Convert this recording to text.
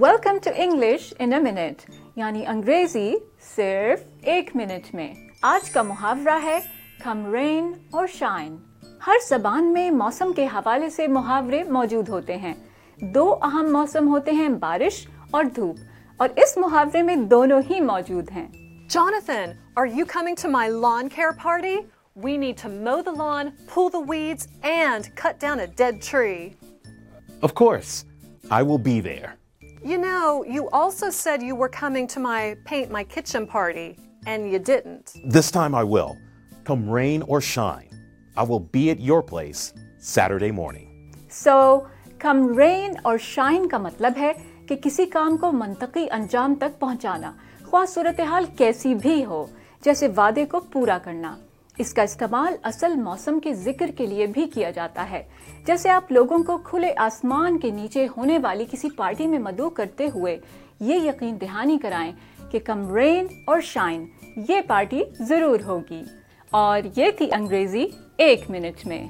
Welcome to English in a minute یعنی انگریزی صرف ایک منٹ میں آج کا محاورہ ہے کم رین اور شائن ہر زبان میں موسم کے حوالے سے محاورے موجود ہوتے ہیں دو اہم موسم ہوتے ہیں بارش اور دھوپ اور اس محاورے میں دونوں ہی موجود ہیں Jonathan, are you coming to my lawn care party? We need to mow the lawn, pull the weeds, and cut down a dead tree. Of course, I will be there. You know, you also said you were coming to my paint my kitchen party, and you didn't. This time I will. Come rain or shine, I will be at your place Saturday morning. سو کم رین اور shine کا مطلب ہے کہ کسی کام کو منطقی انجام تک پہنچانا خواہ صورتحال کیسی بھی ہو جیسے وعدے کو پورا کرنا اس کا استعمال اصل موسم کے ذکر کے لیے بھی کیا جاتا ہے۔ جیسے آپ لوگوں کو کھلے آسمان کے نیچے ہونے والی کسی پارٹی میں مدعو کرتے ہوئے یہ یقین دہانی کرائیں کہ کم رین اور شائن یہ پارٹی ضرور ہوگی۔ اور یہ تھی انگریزی ایک منٹ میں۔